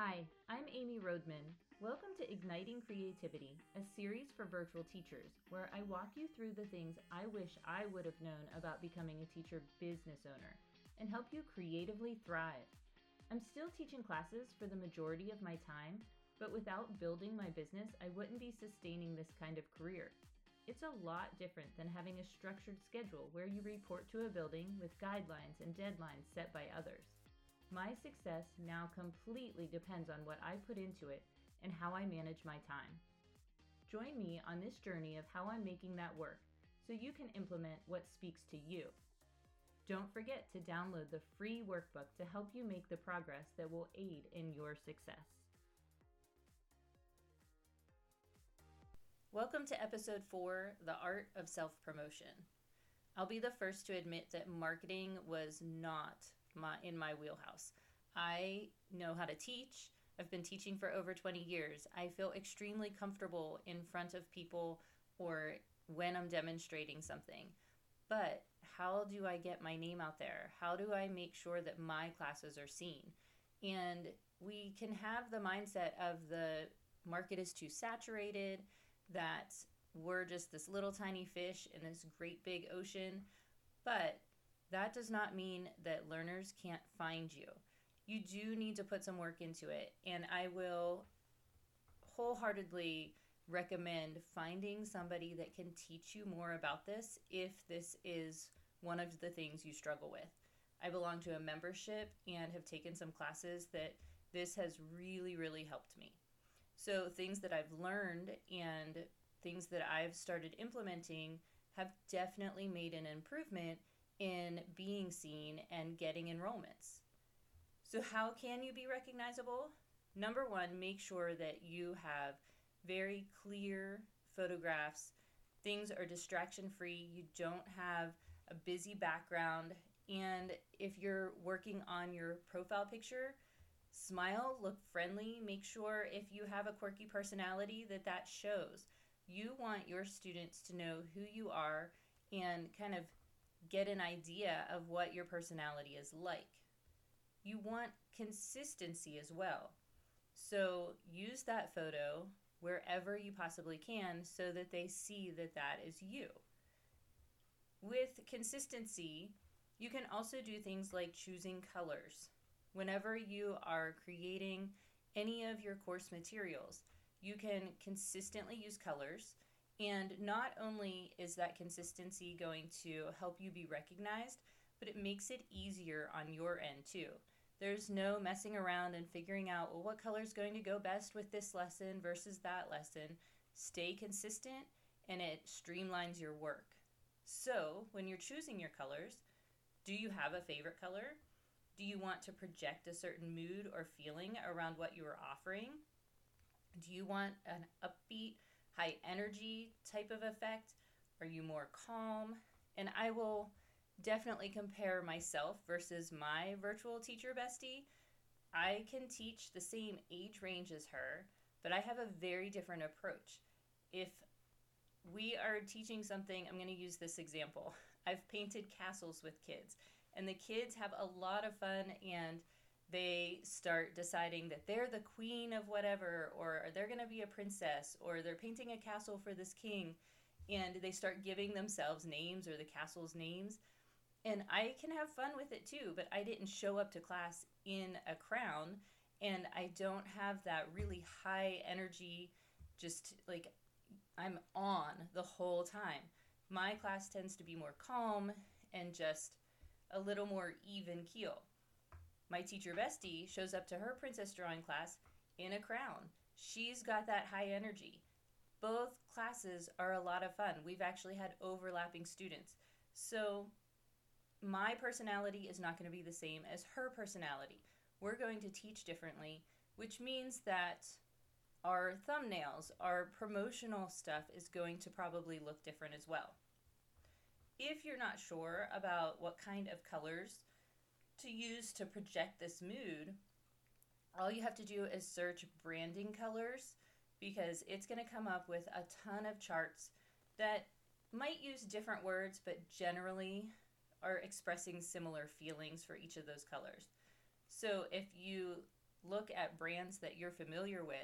Hi, I'm Amy Rodman. Welcome to Igniting Creativity, a series for virtual teachers where I walk you through the things I wish I would have known about becoming a teacher business owner and help you creatively thrive. I'm still teaching classes for the majority of my time, but without building my business, I wouldn't be sustaining this kind of career. It's a lot different than having a structured schedule where you report to a building with guidelines and deadlines set by others. My success now completely depends on what I put into it and how I manage my time. Join me on this journey of how I'm making that work so you can implement what speaks to you. Don't forget to download the free workbook to help you make the progress that will aid in your success. Welcome to episode four The Art of Self Promotion. I'll be the first to admit that marketing was not my in my wheelhouse. I know how to teach. I've been teaching for over 20 years. I feel extremely comfortable in front of people or when I'm demonstrating something. But how do I get my name out there? How do I make sure that my classes are seen? And we can have the mindset of the market is too saturated, that we're just this little tiny fish in this great big ocean. But that does not mean that learners can't find you. You do need to put some work into it, and I will wholeheartedly recommend finding somebody that can teach you more about this if this is one of the things you struggle with. I belong to a membership and have taken some classes that this has really, really helped me. So, things that I've learned and things that I've started implementing have definitely made an improvement in being seen and getting enrollments. So, how can you be recognizable? Number one, make sure that you have very clear photographs. Things are distraction free. You don't have a busy background. And if you're working on your profile picture, smile, look friendly. Make sure if you have a quirky personality that that shows. You want your students to know who you are and kind of get an idea of what your personality is like. You want consistency as well. So use that photo wherever you possibly can so that they see that that is you. With consistency, you can also do things like choosing colors. Whenever you are creating any of your course materials, you can consistently use colors and not only is that consistency going to help you be recognized, but it makes it easier on your end too. There's no messing around and figuring out, well, what color is going to go best with this lesson versus that lesson. Stay consistent and it streamlines your work. So, when you're choosing your colors, do you have a favorite color? Do you want to project a certain mood or feeling around what you are offering? Do you want an upbeat, high energy type of effect? Are you more calm? And I will definitely compare myself versus my virtual teacher bestie. I can teach the same age range as her, but I have a very different approach. If we are teaching something, I'm going to use this example. I've painted castles with kids, and the kids have a lot of fun and they start deciding that they're the queen of whatever, or they're going to be a princess, or they're painting a castle for this king, and they start giving themselves names or the castle's names. And I can have fun with it too, but I didn't show up to class in a crown, and I don't have that really high energy, just like I'm on the whole time. My class tends to be more calm and just a little more even keel. My teacher bestie shows up to her princess drawing class in a crown. She's got that high energy. Both classes are a lot of fun. We've actually had overlapping students. So my personality is not going to be the same as her personality. We're going to teach differently, which means that our thumbnails, our promotional stuff is going to probably look different as well. If you're not sure about what kind of colors to use to project this mood, all you have to do is search branding colors because it's going to come up with a ton of charts that might use different words but generally are expressing similar feelings for each of those colors. So if you look at brands that you're familiar with,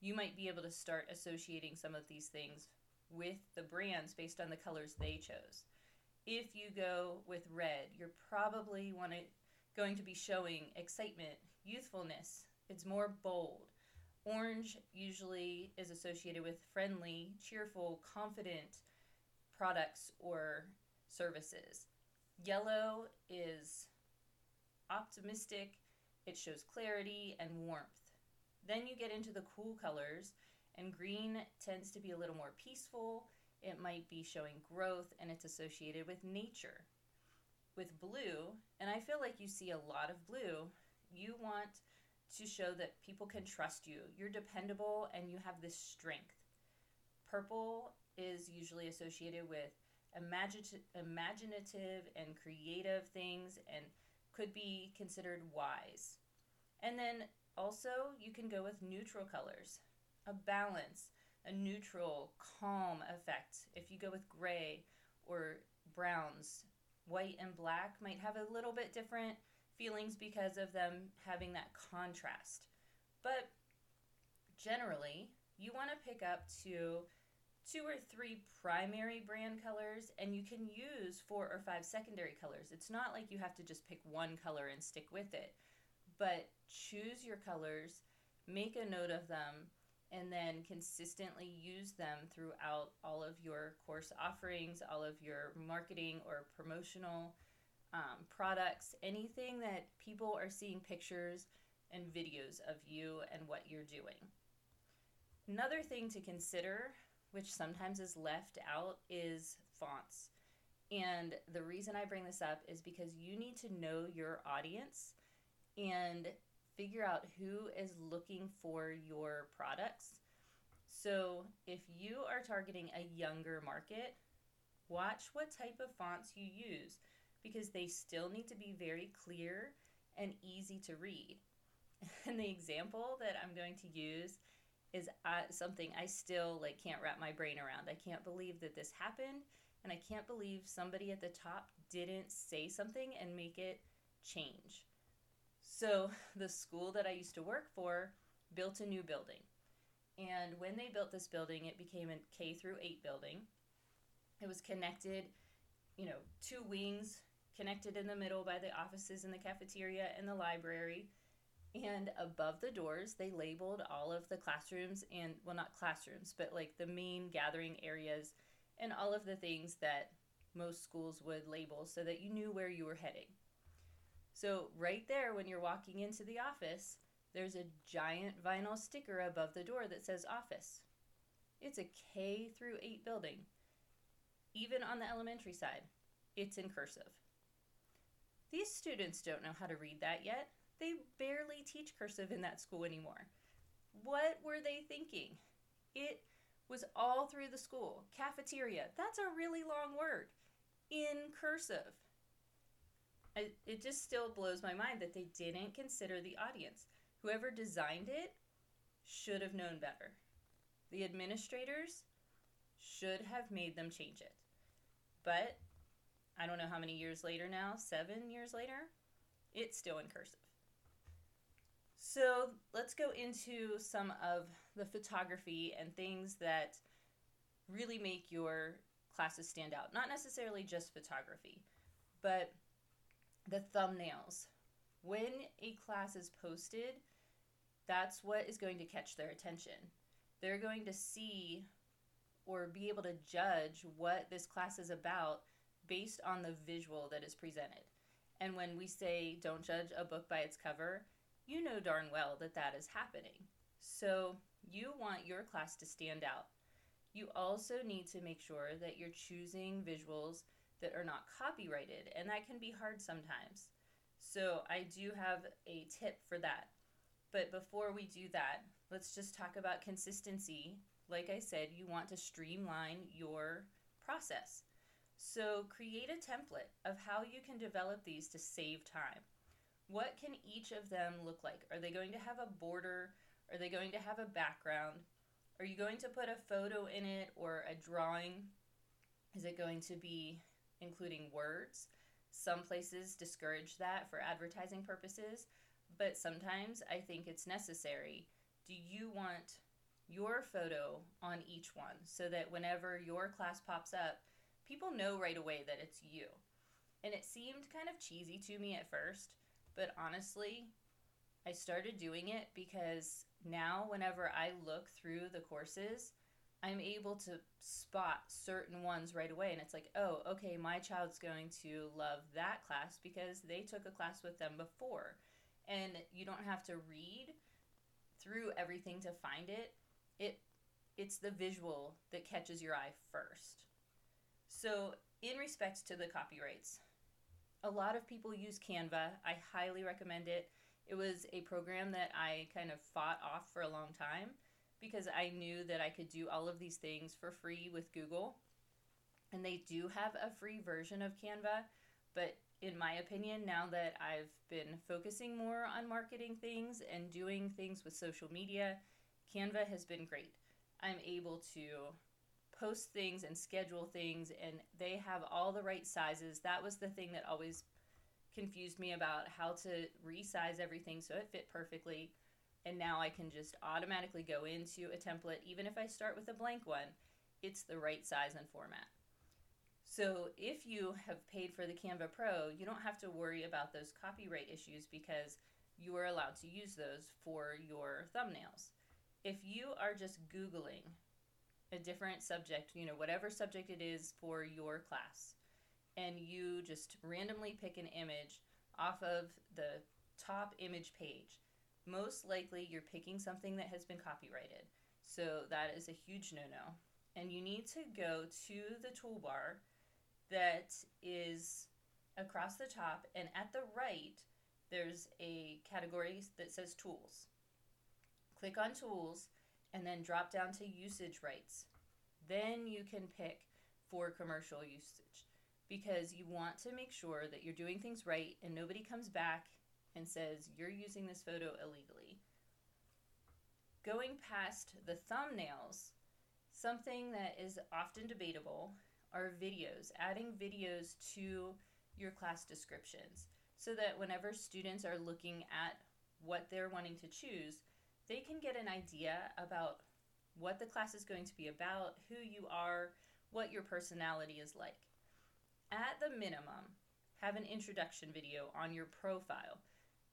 you might be able to start associating some of these things with the brands based on the colors they chose. If you go with red, you're probably want to, going to be showing excitement, youthfulness. It's more bold. Orange usually is associated with friendly, cheerful, confident products or services. Yellow is optimistic, it shows clarity and warmth. Then you get into the cool colors, and green tends to be a little more peaceful. It might be showing growth, and it's associated with nature. With blue, and I feel like you see a lot of blue, you want to show that people can trust you. You're dependable and you have this strength. Purple is usually associated with imaginative and creative things and could be considered wise. And then also, you can go with neutral colors, a balance, a neutral, calm effect. If you go with gray or browns, white and black might have a little bit different feelings because of them having that contrast. But generally, you want to pick up to two or three primary brand colors and you can use four or five secondary colors. It's not like you have to just pick one color and stick with it, but choose your colors, make a note of them, and then consistently use them throughout all of your course offerings, all of your marketing or promotional um, products, anything that people are seeing pictures and videos of you and what you're doing. Another thing to consider which sometimes is left out, is fonts. And the reason I bring this up is because you need to know your audience and figure out who is looking for your products. So, if you are targeting a younger market, watch what type of fonts you use because they still need to be very clear and easy to read. And the example that I'm going to use is uh, something I still like can't wrap my brain around. I can't believe that this happened, and I can't believe somebody at the top didn't say something and make it change. So, the school that I used to work for built a new building. And when they built this building, it became a K through 8 building. It was connected, you know, two wings connected in the middle by the offices and the cafeteria and the library and above the doors, they labeled all of the classrooms and, well, not classrooms, but like the main gathering areas and all of the things that most schools would label so that you knew where you were heading. So, right there, when you're walking into the office, there's a giant vinyl sticker above the door that says office. It's a K through 8 building. Even on the elementary side, it's in cursive. These students don't know how to read that yet. They barely teach cursive in that school anymore. What were they thinking? It was all through the school. Cafeteria, that's a really long word. In cursive. It just still blows my mind that they didn't consider the audience. Whoever designed it should have known better. The administrators should have made them change it. But I don't know how many years later now, seven years later, it's still in cursive. So let's go into some of the photography and things that really make your classes stand out. Not necessarily just photography, but the thumbnails. When a class is posted, that's what is going to catch their attention. They're going to see or be able to judge what this class is about based on the visual that is presented. And when we say don't judge a book by its cover, you know darn well that that is happening. So you want your class to stand out. You also need to make sure that you're choosing visuals that are not copyrighted, and that can be hard sometimes. So I do have a tip for that. But before we do that, let's just talk about consistency. Like I said, you want to streamline your process. So create a template of how you can develop these to save time. What can each of them look like? Are they going to have a border? Are they going to have a background? Are you going to put a photo in it or a drawing? Is it going to be including words? Some places discourage that for advertising purposes, but sometimes I think it's necessary. Do you want your photo on each one so that whenever your class pops up, people know right away that it's you? And it seemed kind of cheesy to me at first, but honestly, I started doing it because now whenever I look through the courses, I'm able to spot certain ones right away. And it's like, oh, okay, my child's going to love that class because they took a class with them before. And you don't have to read through everything to find it. It it's the visual that catches your eye first. So, in respect to the copyrights, a lot of people use Canva. I highly recommend it. It was a program that I kind of fought off for a long time because I knew that I could do all of these things for free with Google. And they do have a free version of Canva, but in my opinion, now that I've been focusing more on marketing things and doing things with social media, Canva has been great. I'm able to post things and schedule things, and they have all the right sizes. That was the thing that always confused me about how to resize everything so it fit perfectly. And now I can just automatically go into a template, even if I start with a blank one, it's the right size and format. So if you have paid for the Canva Pro, you don't have to worry about those copyright issues because you are allowed to use those for your thumbnails. If you are just Googling a different subject, you know, whatever subject it is for your class, and you just randomly pick an image off of the top image page, most likely you're picking something that has been copyrighted. So that is a huge no no. And you need to go to the toolbar that is across the top, and at the right, there's a category that says tools. Click on tools and then drop down to usage rights. Then you can pick for commercial usage because you want to make sure that you're doing things right and nobody comes back and says you're using this photo illegally. Going past the thumbnails, something that is often debatable are videos, adding videos to your class descriptions so that whenever students are looking at what they're wanting to choose, they can get an idea about what the class is going to be about, who you are, what your personality is like at the minimum, have an introduction video on your profile.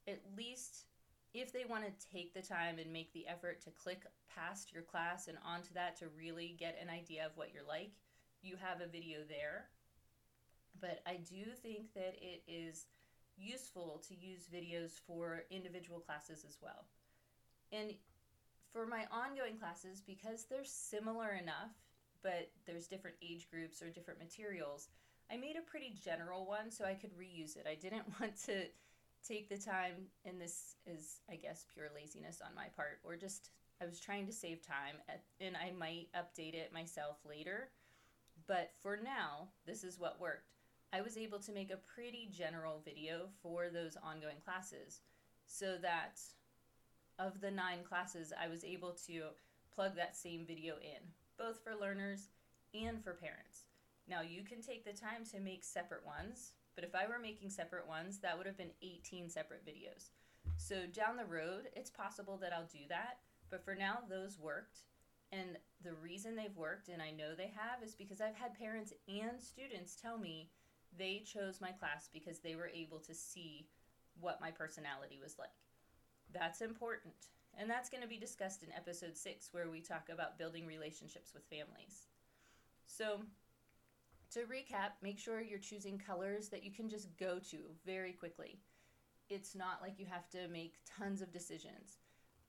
At least if they want to take the time and make the effort to click past your class and onto that to really get an idea of what you're like, you have a video there. But I do think that it is useful to use videos for individual classes as well. And for my ongoing classes, because they're similar enough, but there's different age groups or different materials, I made a pretty general one so I could reuse it. I didn't want to take the time, and this is, I guess, pure laziness on my part, or just I was trying to save time, at, and I might update it myself later. But for now, this is what worked. I was able to make a pretty general video for those ongoing classes so that of the nine classes, I was able to plug that same video in, both for learners and for parents. Now you can take the time to make separate ones, but if I were making separate ones, that would have been 18 separate videos. So down the road, it's possible that I'll do that, but for now, those worked. And the reason they've worked, and I know they have, is because I've had parents and students tell me they chose my class because they were able to see what my personality was like. That's important. And that's going to be discussed in episode six, where we talk about building relationships with families. So, to recap, make sure you're choosing colors that you can just go to very quickly. It's not like you have to make tons of decisions.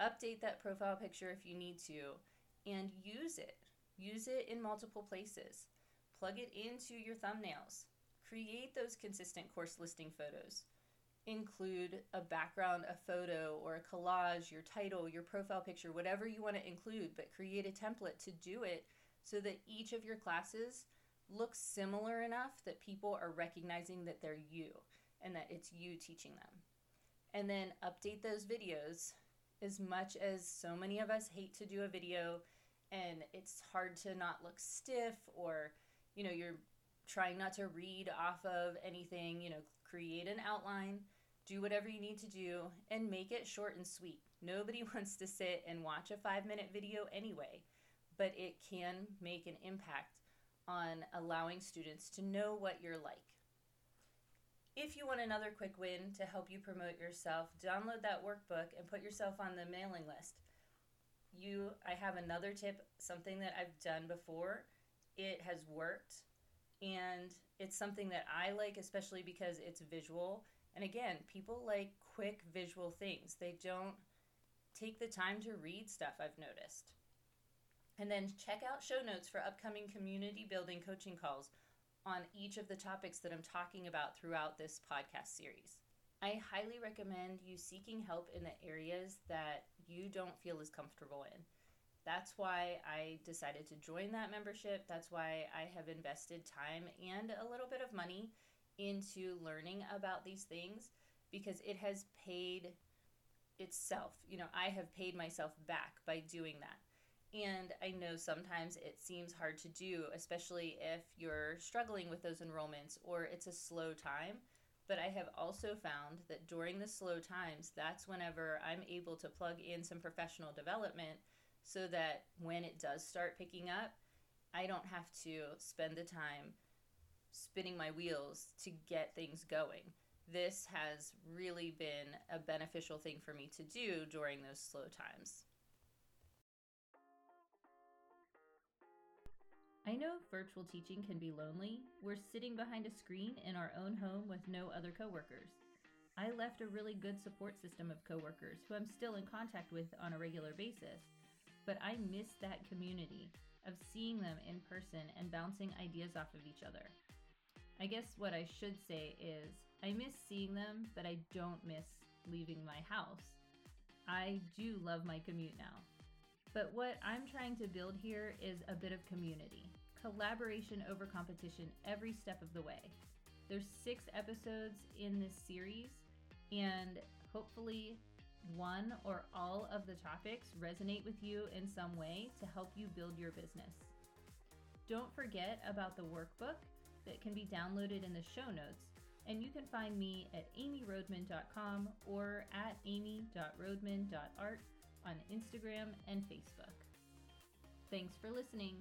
Update that profile picture if you need to and use it. Use it in multiple places. Plug it into your thumbnails. Create those consistent course listing photos. Include a background, a photo, or a collage, your title, your profile picture, whatever you want to include, but create a template to do it so that each of your classes looks similar enough that people are recognizing that they're you and that it's you teaching them. And then update those videos as much as so many of us hate to do a video and it's hard to not look stiff or you know you're trying not to read off of anything, you know, create an outline, Do whatever you need to do and make it short and sweet. Nobody wants to sit and watch a five minute video anyway, but it can make an impact on allowing students to know what you're like. If you want another quick win to help you promote yourself, download that workbook and put yourself on the mailing list. You I have another tip, something that I've done before. It has worked and it's something that I like especially because it's visual. And again, people like quick visual things. They don't take the time to read stuff, I've noticed. And then check out show notes for upcoming community building coaching calls on each of the topics that I'm talking about throughout this podcast series. I highly recommend you seeking help in the areas that you don't feel as comfortable in. That's why I decided to join that membership. That's why I have invested time and a little bit of money into learning about these things because it has paid itself. You know, I have paid myself back by doing that. And I know sometimes it seems hard to do, especially if you're struggling with those enrollments or it's a slow time. But I have also found that during the slow times, that's whenever I'm able to plug in some professional development so that when it does start picking up, I don't have to spend the time spinning my wheels to get things going. This has really been a beneficial thing for me to do during those slow times. I know virtual teaching can be lonely. We're sitting behind a screen in our own home with no other coworkers. I left a really good support system of coworkers who I'm still in contact with on a regular basis, but I miss that community of seeing them in person and bouncing ideas off of each other. I guess what I should say is I miss seeing them, but I don't miss leaving my house. I do love my commute now. But what I'm trying to build here is a bit of community, collaboration over competition every step of the way. There's six episodes in this series, and hopefully, one or all of the topics resonate with you in some way to help you build your business. Don't forget about the workbook that can be downloaded in the show notes, and you can find me at amyroadman.com or at amy.roadman.art on Instagram and Facebook. Thanks for listening.